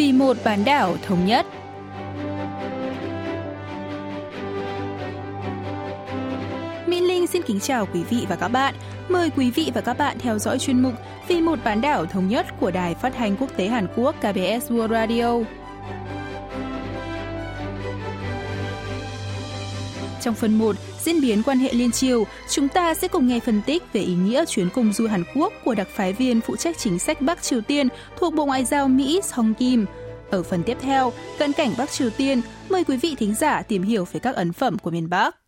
vì một bán đảo thống nhất. Mỹ Linh xin kính chào quý vị và các bạn. Mời quý vị và các bạn theo dõi chuyên mục Vì một bán đảo thống nhất của Đài Phát thanh Quốc tế Hàn Quốc KBS World Radio. Trong phần 1, diễn biến quan hệ liên triều, chúng ta sẽ cùng nghe phân tích về ý nghĩa chuyến công du Hàn Quốc của đặc phái viên phụ trách chính sách Bắc Triều Tiên thuộc Bộ Ngoại giao Mỹ Song Kim. Ở phần tiếp theo, cận cảnh Bắc Triều Tiên, mời quý vị thính giả tìm hiểu về các ấn phẩm của miền Bắc.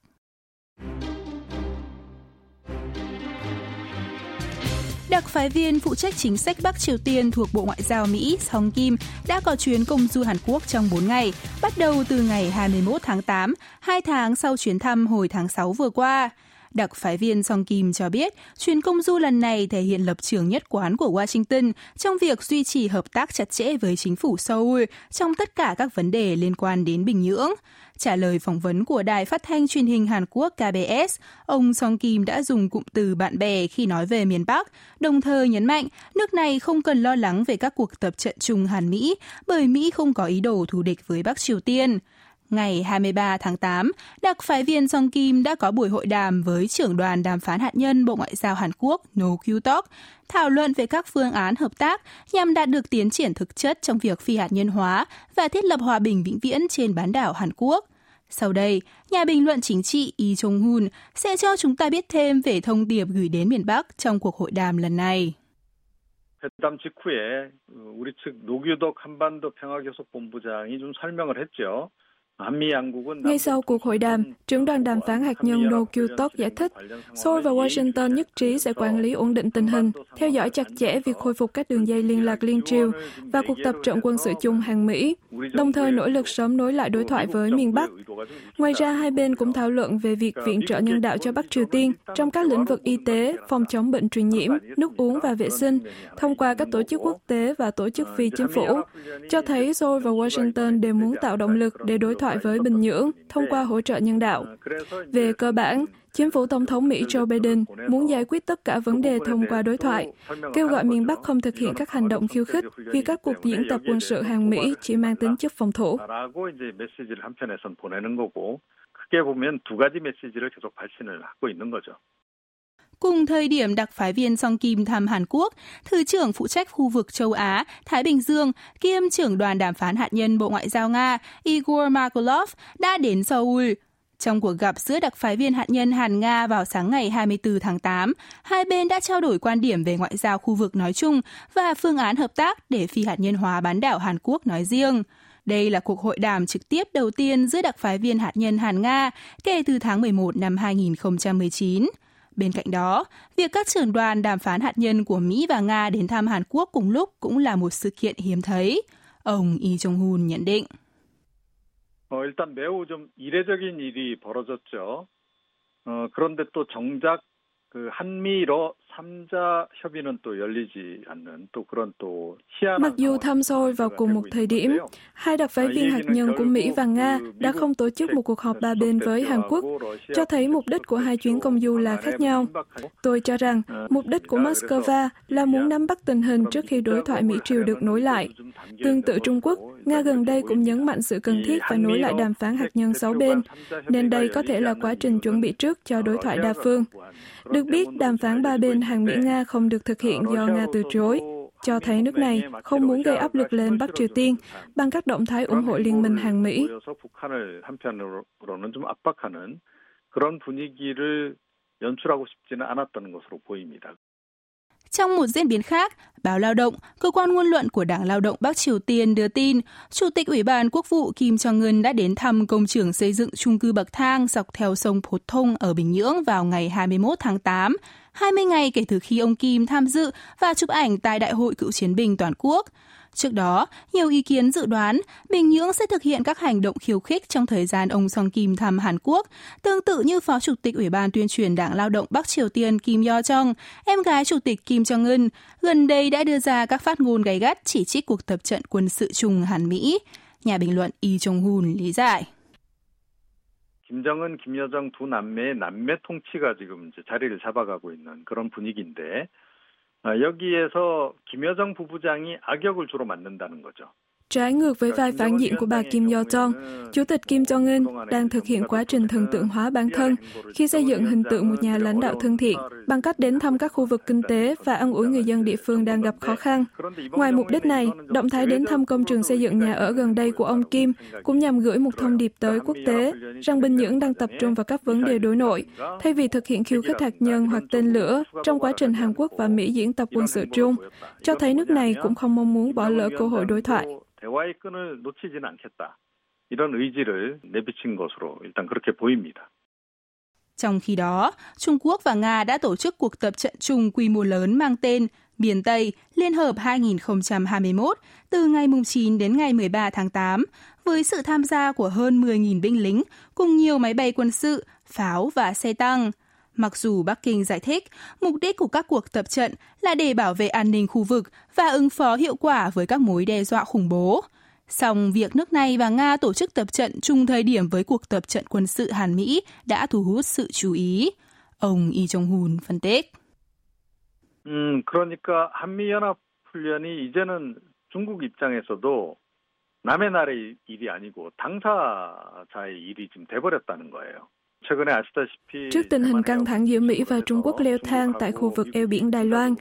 Đặc phái viên phụ trách chính sách Bắc Triều Tiên thuộc Bộ Ngoại giao Mỹ Song Kim đã có chuyến công du Hàn Quốc trong 4 ngày, bắt đầu từ ngày 21 tháng 8, 2 tháng sau chuyến thăm hồi tháng 6 vừa qua. Đặc phái viên Song Kim cho biết, chuyến công du lần này thể hiện lập trường nhất quán của Washington trong việc duy trì hợp tác chặt chẽ với chính phủ Seoul trong tất cả các vấn đề liên quan đến Bình Nhưỡng. Trả lời phỏng vấn của đài phát thanh truyền hình Hàn Quốc KBS, ông Song Kim đã dùng cụm từ bạn bè khi nói về miền Bắc, đồng thời nhấn mạnh nước này không cần lo lắng về các cuộc tập trận chung Hàn Mỹ bởi Mỹ không có ý đồ thù địch với Bắc Triều Tiên. Ngày 23 tháng 8, đặc phái viên Song Kim đã có buổi hội đàm với trưởng đoàn đàm phán hạt nhân Bộ Ngoại giao Hàn Quốc No Kyu-tok, thảo luận về các phương án hợp tác nhằm đạt được tiến triển thực chất trong việc phi hạt nhân hóa và thiết lập hòa bình vĩnh viễn trên bán đảo Hàn Quốc. Sau đây, nhà bình luận chính trị Lee Jong-hun sẽ cho chúng ta biết thêm về thông điệp gửi đến miền Bắc trong cuộc hội đàm lần này. 회담 직후에 우리 측 노규덕 한반도 평화교섭본부장이 좀 설명을 했죠. Ngay sau cuộc hội đàm, trưởng đoàn đàm phán hạt nhân No Kyu-tok giải thích, Seoul và Washington nhất trí sẽ quản lý ổn định tình hình, theo dõi chặt chẽ việc khôi phục các đường dây liên lạc liên triều và cuộc tập trận quân sự chung hàng Mỹ, đồng thời nỗ lực sớm nối lại đối thoại với miền Bắc. Ngoài ra, hai bên cũng thảo luận về việc viện trợ nhân đạo cho Bắc Triều Tiên trong các lĩnh vực y tế, phòng chống bệnh truyền nhiễm, nước uống và vệ sinh, thông qua các tổ chức quốc tế và tổ chức phi chính phủ, cho thấy Seoul và Washington đều muốn tạo động lực để đối thoại với Bình Nhưỡng thông qua hỗ trợ nhân đạo. Về cơ bản, Chính phủ Tổng thống Mỹ Joe Biden muốn giải quyết tất cả vấn đề thông qua đối thoại, kêu gọi miền Bắc không thực hiện các hành động khiêu khích vì các cuộc diễn tập quân sự hàng Mỹ chỉ mang tính chất phòng thủ. Cùng thời điểm đặc phái viên Song Kim thăm Hàn Quốc, Thứ trưởng phụ trách khu vực châu Á, Thái Bình Dương, kiêm trưởng đoàn đàm phán hạt nhân Bộ Ngoại giao Nga Igor Makulov đã đến Seoul. Trong cuộc gặp giữa đặc phái viên hạt nhân Hàn Nga vào sáng ngày 24 tháng 8, hai bên đã trao đổi quan điểm về ngoại giao khu vực nói chung và phương án hợp tác để phi hạt nhân hóa bán đảo Hàn Quốc nói riêng. Đây là cuộc hội đàm trực tiếp đầu tiên giữa đặc phái viên hạt nhân Hàn Nga kể từ tháng 11 năm 2019. Bên cạnh đó, việc các trưởng đoàn đàm phán hạt nhân của Mỹ và Nga đến thăm Hàn Quốc cùng lúc cũng là một sự kiện hiếm thấy. Ông Lee Jong-hun nhận định. 어, 일단 매우 좀 이례적인 일이 벌어졌죠. 어, 그런데 또 정작 그 한미 로 Mặc dù thăm Seoul vào cùng một thời điểm, hai đặc phái viên hạt nhân của Mỹ và Nga đã không tổ chức một cuộc họp ba bên với Hàn Quốc, cho thấy mục đích của hai chuyến công du là khác nhau. Tôi cho rằng mục đích của Moscow là muốn nắm bắt tình hình trước khi đối thoại Mỹ-Triều được nối lại. Tương tự Trung Quốc, Nga gần đây cũng nhấn mạnh sự cần thiết phải nối lại đàm phán hạt nhân sáu bên, nên đây có thể là quá trình chuẩn bị trước cho đối thoại đa phương. Được biết, đàm phán ba bên hàng Mỹ-Nga không được thực hiện do Nga từ chối, cho thấy nước này không muốn gây áp lực lên Bắc Triều Tiên bằng các động thái ủng hộ liên minh hàng Mỹ. Trong một diễn biến khác, báo Lao động, cơ quan ngôn luận của Đảng Lao động Bắc Triều Tiên đưa tin, Chủ tịch Ủy ban Quốc vụ Kim Jong Un đã đến thăm công trường xây dựng chung cư bậc thang dọc theo sông Phổ Thông ở Bình Nhưỡng vào ngày 21 tháng 8 20 ngày kể từ khi ông Kim tham dự và chụp ảnh tại Đại hội Cựu chiến binh toàn quốc. Trước đó, nhiều ý kiến dự đoán Bình Nhưỡng sẽ thực hiện các hành động khiêu khích trong thời gian ông Song Kim thăm Hàn Quốc, tương tự như Phó Chủ tịch Ủy ban tuyên truyền Đảng Lao động Bắc Triều Tiên Kim Yo Jong, em gái Chủ tịch Kim Jong Un, gần đây đã đưa ra các phát ngôn gay gắt chỉ trích cuộc tập trận quân sự chung Hàn Mỹ. Nhà bình luận Yi Jong-hun lý giải. 김정은, 김여정 두 남매의 남매 통치가 지금 이제 자리를 잡아가고 있는 그런 분위기인데 여기에서 김여정 부부장이 악역을 주로 맡는다는 거죠. Trái ngược với vai phản diện của bà Kim Yo-jong, Chủ tịch Kim Jong-un đang thực hiện quá trình thần tượng hóa bản thân khi xây dựng hình tượng một nhà lãnh đạo thân thiện bằng cách đến thăm các khu vực kinh tế và ăn ủi người dân địa phương đang gặp khó khăn. Ngoài mục đích này, động thái đến thăm công trường xây dựng nhà ở gần đây của ông Kim cũng nhằm gửi một thông điệp tới quốc tế rằng Bình Nhưỡng đang tập trung vào các vấn đề đối nội, thay vì thực hiện khiêu khích hạt nhân hoặc tên lửa trong quá trình Hàn Quốc và Mỹ diễn tập quân sự chung, cho thấy nước này cũng không mong muốn bỏ lỡ cơ hội đối thoại. 대화의 끈을 놓치지는 않겠다. 이런 의지를 내비친 것으로 일단 그렇게 보입니다. Trong khi đó, Trung Quốc và Nga đã tổ chức cuộc tập trận chung quy mô lớn mang tên Miền Tây Liên hợp 2021 từ ngày 9 đến ngày 13 tháng 8 với sự tham gia của hơn 10.000 binh lính cùng nhiều máy bay quân sự, pháo và xe tăng. Mặc dù Bắc Kinh giải thích, mục đích của các cuộc tập trận là để bảo vệ an ninh khu vực và ứng phó hiệu quả với các mối đe dọa khủng bố. Song việc nước này và Nga tổ chức tập trận chung thời điểm với cuộc tập trận quân sự Hàn Mỹ đã thu hút sự chú ý. Ông Lee Jong-hun phân tích. 음, 그러니까 한미연합 훈련이 이제는 중국 입장에서도 남의 나라의 일이 아니고 당사자의 일이 지금 돼버렸다는 거예요. Trước tình hình căng thẳng giữa Mỹ và Trung Quốc leo thang tại khu vực eo biển Đài Loan,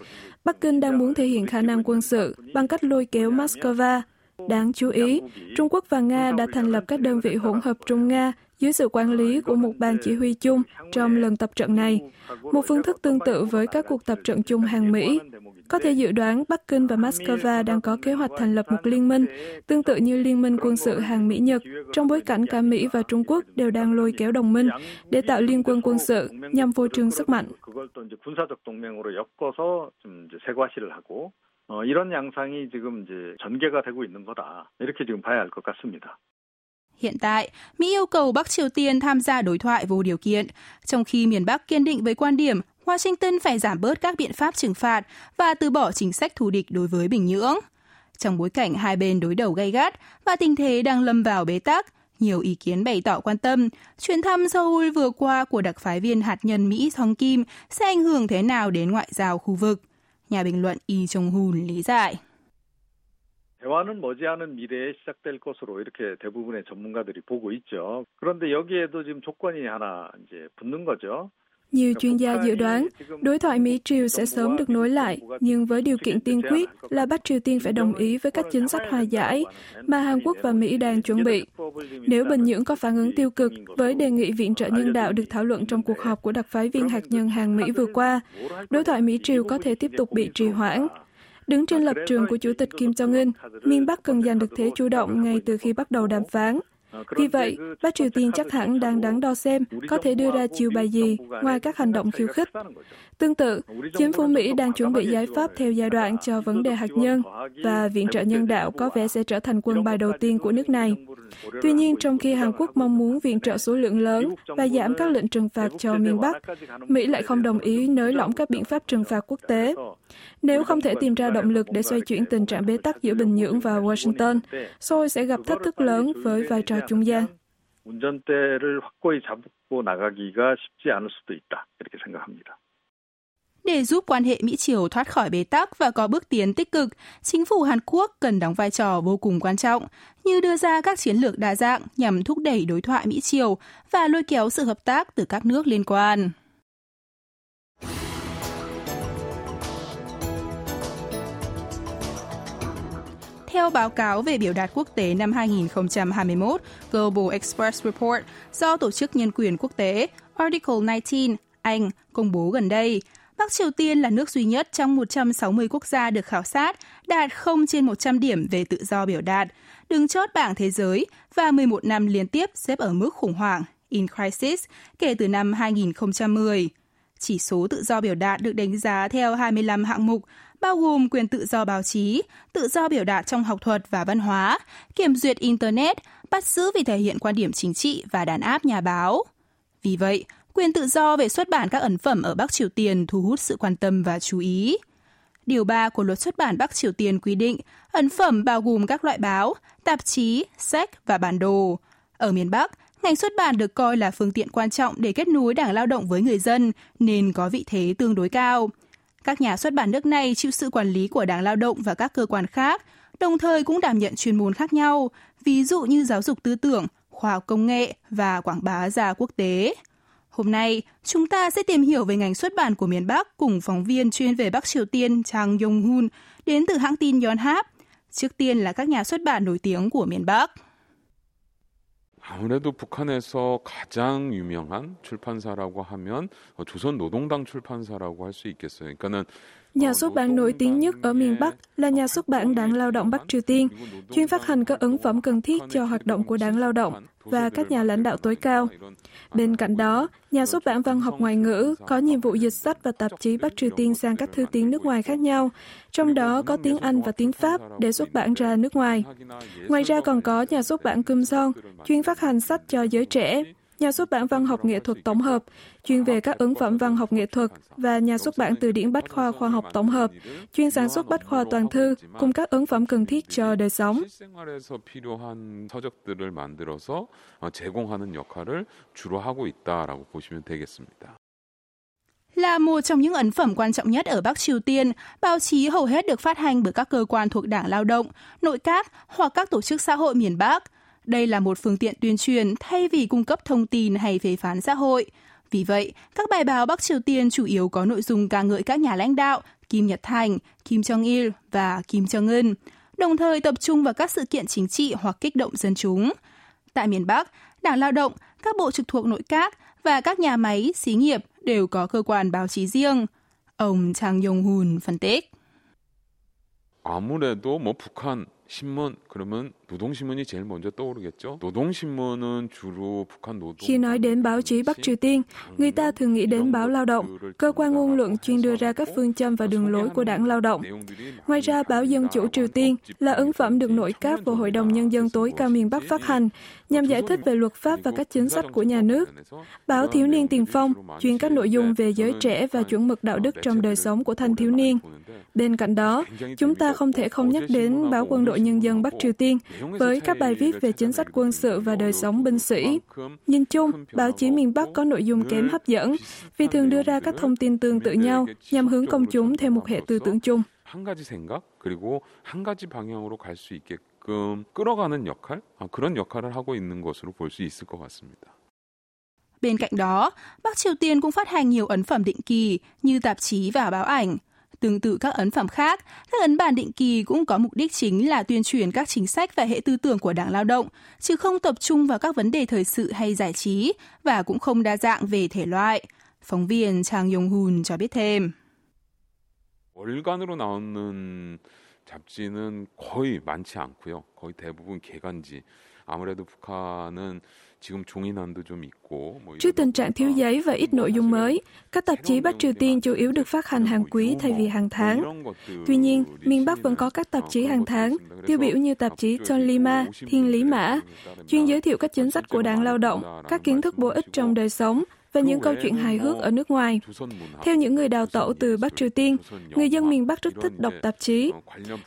Bắc Kinh đang muốn thể hiện khả năng quân sự bằng cách lôi kéo Moscow. Đáng chú ý, Trung Quốc và Nga đã thành lập các đơn vị hỗn hợp Trung Nga dưới sự quản lý của một ban chỉ huy chung trong lần tập trận này, một phương thức tương tự với các cuộc tập trận chung hàng Mỹ. Có thể dự đoán Bắc Kinh và Moscow đang có kế hoạch thành lập một liên minh, tương tự như liên minh quân sự hàng Mỹ-Nhật, trong bối cảnh cả Mỹ và Trung Quốc đều đang lôi kéo đồng minh để tạo liên quân quân sự nhằm phô trương sức mạnh. 어, 이런 양상이 지금 이제 전개가 되고 있는 거다. 이렇게 지금 봐야 할 것 같습니다. Hiện tại, Mỹ yêu cầu Bắc Triều Tiên tham gia đối thoại vô điều kiện, trong khi miền Bắc kiên định với quan điểm Washington phải giảm bớt các biện pháp trừng phạt và từ bỏ chính sách thù địch đối với Bình Nhưỡng. Trong bối cảnh hai bên đối đầu gay gắt và tình thế đang lâm vào bế tắc, nhiều ý kiến bày tỏ quan tâm chuyến thăm Seoul vừa qua của đặc phái viên hạt nhân Mỹ Song Kim sẽ ảnh hưởng thế nào đến ngoại giao khu vực. Nhà bình luận Y Jong-hun lý giải. 대화는 머지않은 미래에 시작될 것으로 이렇게 대부분의 전문가들이 보고 있죠. 그런데 여기에도 지금 조건이 하나 이제 붙는 거죠. Nhiều chuyên gia dự đoán đối thoại Mỹ-Triều sẽ sớm được nối lại, nhưng với điều kiện tiên quyết là Bắc Triều Tiên phải đồng ý với các chính sách hòa giải mà Hàn Quốc và Mỹ đang chuẩn bị. Nếu Bình Nhưỡng có phản ứng tiêu cực với đề nghị viện trợ nhân đạo được thảo luận trong cuộc họp của đặc phái viên hạt nhân Hàn Mỹ vừa qua, đối thoại Mỹ-Triều có thể tiếp tục bị trì hoãn. Đứng trên lập trường của Chủ tịch Kim Jong-un, miền Bắc cần giành được thế chủ động ngay từ khi bắt đầu đàm phán. Vì vậy, Bắc Triều Tiên chắc hẳn đang đắn đo xem có thể đưa ra chiều bài gì ngoài các hành động khiêu khích. Tương tự, chính phủ Mỹ đang chuẩn bị giải pháp theo giai đoạn cho vấn đề hạt nhân và viện trợ nhân đạo có vẻ sẽ trở thành quân bài đầu tiên của nước này. Tuy nhiên, trong khi Hàn Quốc mong muốn viện trợ số lượng lớn và giảm các lệnh trừng phạt cho miền Bắc, Mỹ lại không đồng ý nới lỏng các biện pháp trừng phạt quốc tế. Nếu không thể tìm ra động lực để xoay chuyển tình trạng bế tắc giữa Bình Nhưỡng và Washington, Seoul sẽ gặp thách thức lớn với vai trò trung gian. Để giúp quan hệ Mỹ-Triều thoát khỏi bế tắc và có bước tiến tích cực, chính phủ Hàn Quốc cần đóng vai trò vô cùng quan trọng, như đưa ra các chiến lược đa dạng nhằm thúc đẩy đối thoại Mỹ-Triều và lôi kéo sự hợp tác từ các nước liên quan. Theo báo cáo về biểu đạt quốc tế năm 2021 Global Express Report do Tổ chức Nhân quyền Quốc tế Article 19, Anh công bố gần đây, Bắc Triều Tiên là nước duy nhất trong 160 quốc gia được khảo sát đạt 0 trên 100 điểm về tự do biểu đạt, đứng chót bảng thế giới và 11 năm liên tiếp xếp ở mức khủng hoảng, in crisis, kể từ năm 2010. Chỉ số tự do biểu đạt được đánh giá theo 25 hạng mục, bao gồm quyền tự do báo chí, tự do biểu đạt trong học thuật và văn hóa, kiểm duyệt Internet, bắt giữ vì thể hiện quan điểm chính trị và đàn áp nhà báo. Vì vậy, quyền tự do về xuất bản các ấn phẩm ở Bắc Triều Tiên thu hút sự quan tâm và chú ý. Điều 3 của luật xuất bản Bắc Triều Tiên quy định ấn phẩm bao gồm các loại báo, tạp chí, sách và bản đồ. Ở miền Bắc, ngành xuất bản được coi là phương tiện quan trọng để kết nối đảng lao động với người dân, nên có vị thế tương đối cao. Các nhà xuất bản nước này chịu sự quản lý của đảng lao động và các cơ quan khác, đồng thời cũng đảm nhận chuyên môn khác nhau, ví dụ như giáo dục tư tưởng, khoa học công nghệ và quảng bá ra quốc tế. Hôm nay, chúng ta sẽ tìm hiểu về ngành xuất bản của miền Bắc cùng phóng viên chuyên về Bắc Triều Tiên Chang Yong-hun đến từ hãng tin Yonhap. Trước tiên là các nhà xuất bản nổi tiếng của miền Bắc. 아무래도 북한에서 가장 유명한 출판사라고 하면 조선 노동당 출판사라고 할 수 있겠어요. 그러니까는 Nhà xuất bản nổi tiếng nhất ở miền Bắc là nhà xuất bản Đảng Lao động Bắc Triều Tiên, chuyên phát hành các ấn phẩm cần thiết cho hoạt động của Đảng Lao động và các nhà lãnh đạo tối cao. Bên cạnh đó, nhà xuất bản văn học ngoại ngữ có nhiệm vụ dịch sách và tạp chí Bắc Triều Tiên sang các thư tiếng nước ngoài khác nhau, trong đó có tiếng Anh và tiếng Pháp để xuất bản ra nước ngoài. Ngoài ra còn có nhà xuất bản Kim Son, chuyên phát hành sách cho giới trẻ, nhà xuất bản văn học nghệ thuật tổng hợp, chuyên về các ấn phẩm văn học nghệ thuật và nhà xuất bản từ điển bách khoa khoa học tổng hợp, chuyên sản xuất bách khoa toàn thư cùng các ấn phẩm cần thiết cho đời sống. Là một trong những ấn phẩm quan trọng nhất ở Bắc Triều Tiên, báo chí hầu hết được phát hành bởi các cơ quan thuộc Đảng Lao động, nội các hoặc các tổ chức xã hội miền Bắc – đây là một phương tiện tuyên truyền thay vì cung cấp thông tin hay phê phán xã hội. Vì vậy, các bài báo Bắc Triều Tiên chủ yếu có nội dung ca ngợi các nhà lãnh đạo Kim Nhật Thành, Kim Jong-il và Kim Jong-un, đồng thời tập trung vào các sự kiện chính trị hoặc kích động dân chúng. Tại miền Bắc, Đảng Lao động, các bộ trực thuộc nội các và các nhà máy, xí nghiệp đều có cơ quan báo chí riêng. Ông Chang Yong-hun phân tích. 아무래도 뭐 북한 신문 그러면 노동신문이 제일 먼저 떠오르겠죠. 노동신문은 주로 북한 노동 Khi nói đến báo chí Bắc Triều Tiên, người ta thường nghĩ đến báo Lao động, cơ quan ngôn luận chuyên đưa ra các phương châm và đường lối của đảng Lao động. Ngoài ra, báo Dân chủ Triều Tiên là ấn phẩm được nội các và Hội đồng Nhân dân tối cao miền Bắc phát hành nhằm giải thích về luật pháp và các chính sách của nhà nước. Báo Thiếu niên Tiền Phong chuyên các nội dung về giới trẻ và chuẩn mực đạo đức trong đời sống của thanh thiếu niên. Bên cạnh đó, chúng ta không thể không nhắc đến báo Quân đội Nhân dân Bắc Triều Tiên với các bài viết về chính sách quân sự và đời sống binh sĩ. Nhìn chung, báo chí miền Bắc có nội dung kém hấp dẫn vì thường đưa ra các thông tin tương tự nhau nhằm hướng công chúng theo một hệ tư tưởng chung. 한 가지 생각 그리고 한 가지 방향으로 갈 수 있게끔 끌어가는 역할 그런 역할을 하고 있는 것으로 볼 수 있을 것 같습니다. Bên cạnh đó, Bắc Triều Tiên cũng phát hành nhiều ấn phẩm định kỳ như tạp chí và báo ảnh. Tương tự các ấn phẩm khác, các ấn bản định kỳ cũng có mục đích chính là tuyên truyền các chính sách và hệ tư tưởng của Đảng Lao động, chứ không tập trung vào các vấn đề thời sự hay giải trí và cũng không đa dạng về thể loại. Phóng viên Chang Yong-hun cho biết thêm. 월간으로 나오는 잡지는 거의 많지 않고요. 거의 대부분 개간지. 아무래도 북한은 Trước tình trạng thiếu giấy và ít nội dung mới, các tạp chí Bắc Triều Tiên chủ yếu được phát hành hàng quý thay vì hàng tháng. Tuy nhiên, miền Bắc vẫn có các tạp chí hàng tháng, tiêu biểu như tạp chí Ton Lima, Thiên Lý Mã, chuyên giới thiệu các chính sách của đảng lao động, các kiến thức bổ ích trong đời sống, và những câu chuyện hài hước ở nước ngoài. Theo những người đào tẩu từ Bắc Triều Tiên, người dân miền Bắc rất thích đọc tạp chí.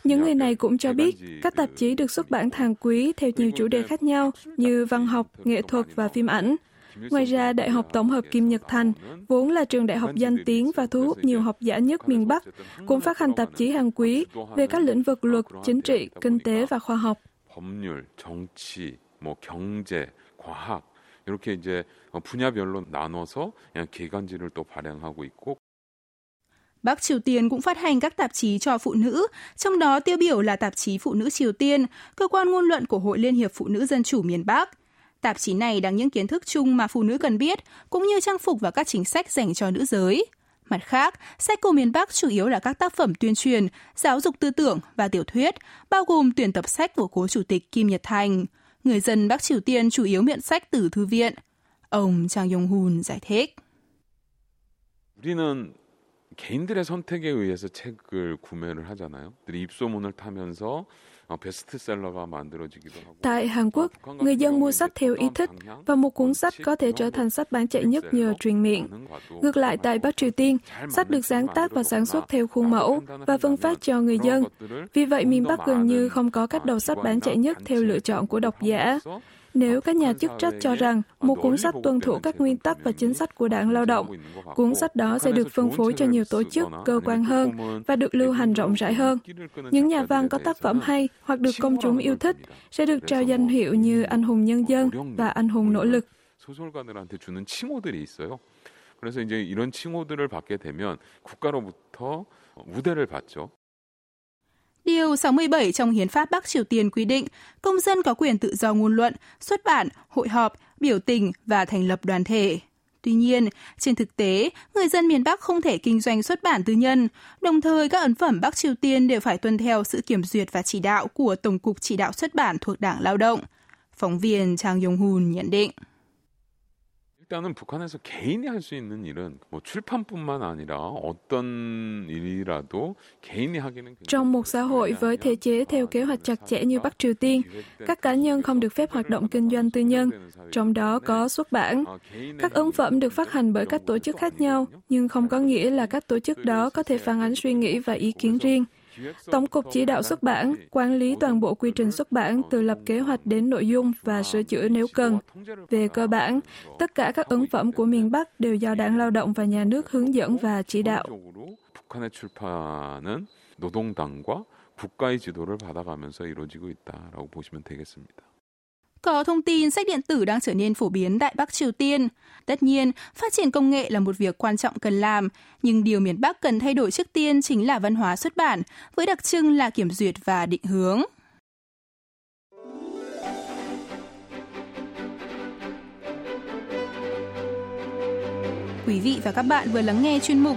Những người này cũng cho biết các tạp chí được xuất bản hàng quý theo nhiều chủ đề khác nhau như văn học, nghệ thuật và phim ảnh. Ngoài ra, Đại học Tổng hợp Kim Nhật Thành, vốn là trường đại học danh tiếng và thu hút nhiều học giả nhất miền Bắc, cũng phát hành tạp chí hàng quý về các lĩnh vực luật, chính trị, kinh tế và khoa học. 법률, 정치, 뭐 경제, 과학 이렇게 이제 분야별로 나눠서 그냥 개간지를 또 발행하고 있고 Bắc Triều Tiên cũng phát hành các tạp chí cho phụ nữ, trong đó tiêu biểu là tạp chí Phụ nữ Triều Tiên, cơ quan ngôn luận của Hội Liên hiệp Phụ nữ Dân chủ miền Bắc. Tạp chí này đăng những kiến thức chung mà phụ nữ cần biết, cũng như trang phục và các chính sách dành cho nữ giới. Mặt khác, sách của miền Bắc chủ yếu là các tác phẩm tuyên truyền, giáo dục tư tưởng và tiểu thuyết, bao gồm tuyển tập sách của cố chủ tịch Kim Nhật Thành Người dân Bắc Triều Tiên chủ yếu mượn sách từ thư viện. Ông Chang Yong-hun giải thích. 개인들의 선택에 의해서 책을 구매를 하잖아요. 입소문을 타면서 Tại Hàn Quốc, người dân mua sách theo ý thích và một cuốn sách có thể trở thành sách bán chạy nhất nhờ truyền miệng. Ngược lại, tại Bắc Triều Tiên, sách được sáng tác và sản xuất theo khuôn mẫu và phân phát cho người dân. Vì vậy, miền Bắc gần như không có các đầu sách bán chạy nhất theo lựa chọn của độc giả Nếu các nhà chức trách cho rằng một cuốn sách tuân thủ các nguyên tắc và chính sách của đảng lao động, cuốn sách đó sẽ được phân phối cho nhiều tổ chức, cơ quan hơn và được lưu hành rộng rãi hơn. Những nhà văn có tác phẩm hay hoặc được công chúng yêu thích sẽ được trao danh hiệu như anh hùng nhân dân và anh hùng nỗ lực. 소설가들한테 주는 칭호들이 있어요. 그래서 이제 이런 칭호들을 받게 되면 국가로부터 우대를 받죠. Điều 67 trong Hiến pháp Bắc Triều Tiên quy định công dân có quyền tự do ngôn luận, xuất bản, hội họp, biểu tình và thành lập đoàn thể. Tuy nhiên, trên thực tế, người dân miền Bắc không thể kinh doanh xuất bản tư nhân, đồng thời các ấn phẩm Bắc Triều Tiên đều phải tuân theo sự kiểm duyệt và chỉ đạo của Tổng cục Chỉ đạo xuất bản thuộc Đảng Lao động. Phóng viên Trang Yong-hun nhận định. 일단은 북한에서 개인이 할 수 있는 일은 뭐 출판뿐만 아니라 어떤 일이라도 개인이 하기는 Trong một xã hội với thể chế theo kế hoạch chặt chẽ như Bắc Triều Tiên, các cá nhân không được phép hoạt động kinh doanh tư nhân, trong đó có xuất bản. Các ấn phẩm được phát hành bởi các tổ chức khác nhau, nhưng không có nghĩa là các tổ chức đó có thể phản ánh suy nghĩ và ý kiến riêng. Tổng cục chỉ đạo xuất bản quản lý toàn bộ quy trình xuất bản từ lập kế hoạch đến nội dung và sửa chữa nếu cần. Về cơ bản, tất cả các ấn phẩm của miền Bắc đều do Đảng Lao động và Nhà nước hướng dẫn và chỉ đạo. 북한의 출판은 노동당과 국가의 지도를 받아가면서 이루어지고 있다라고 보시면 되겠습니다. Có thông tin sách điện tử đang trở nên phổ biến tại Bắc Triều Tiên. Tất nhiên, phát triển công nghệ là một việc quan trọng cần làm, nhưng điều miền Bắc cần thay đổi trước tiên chính là văn hóa xuất bản, với đặc trưng là kiểm duyệt và định hướng. Quý vị và các bạn vừa lắng nghe chuyên mục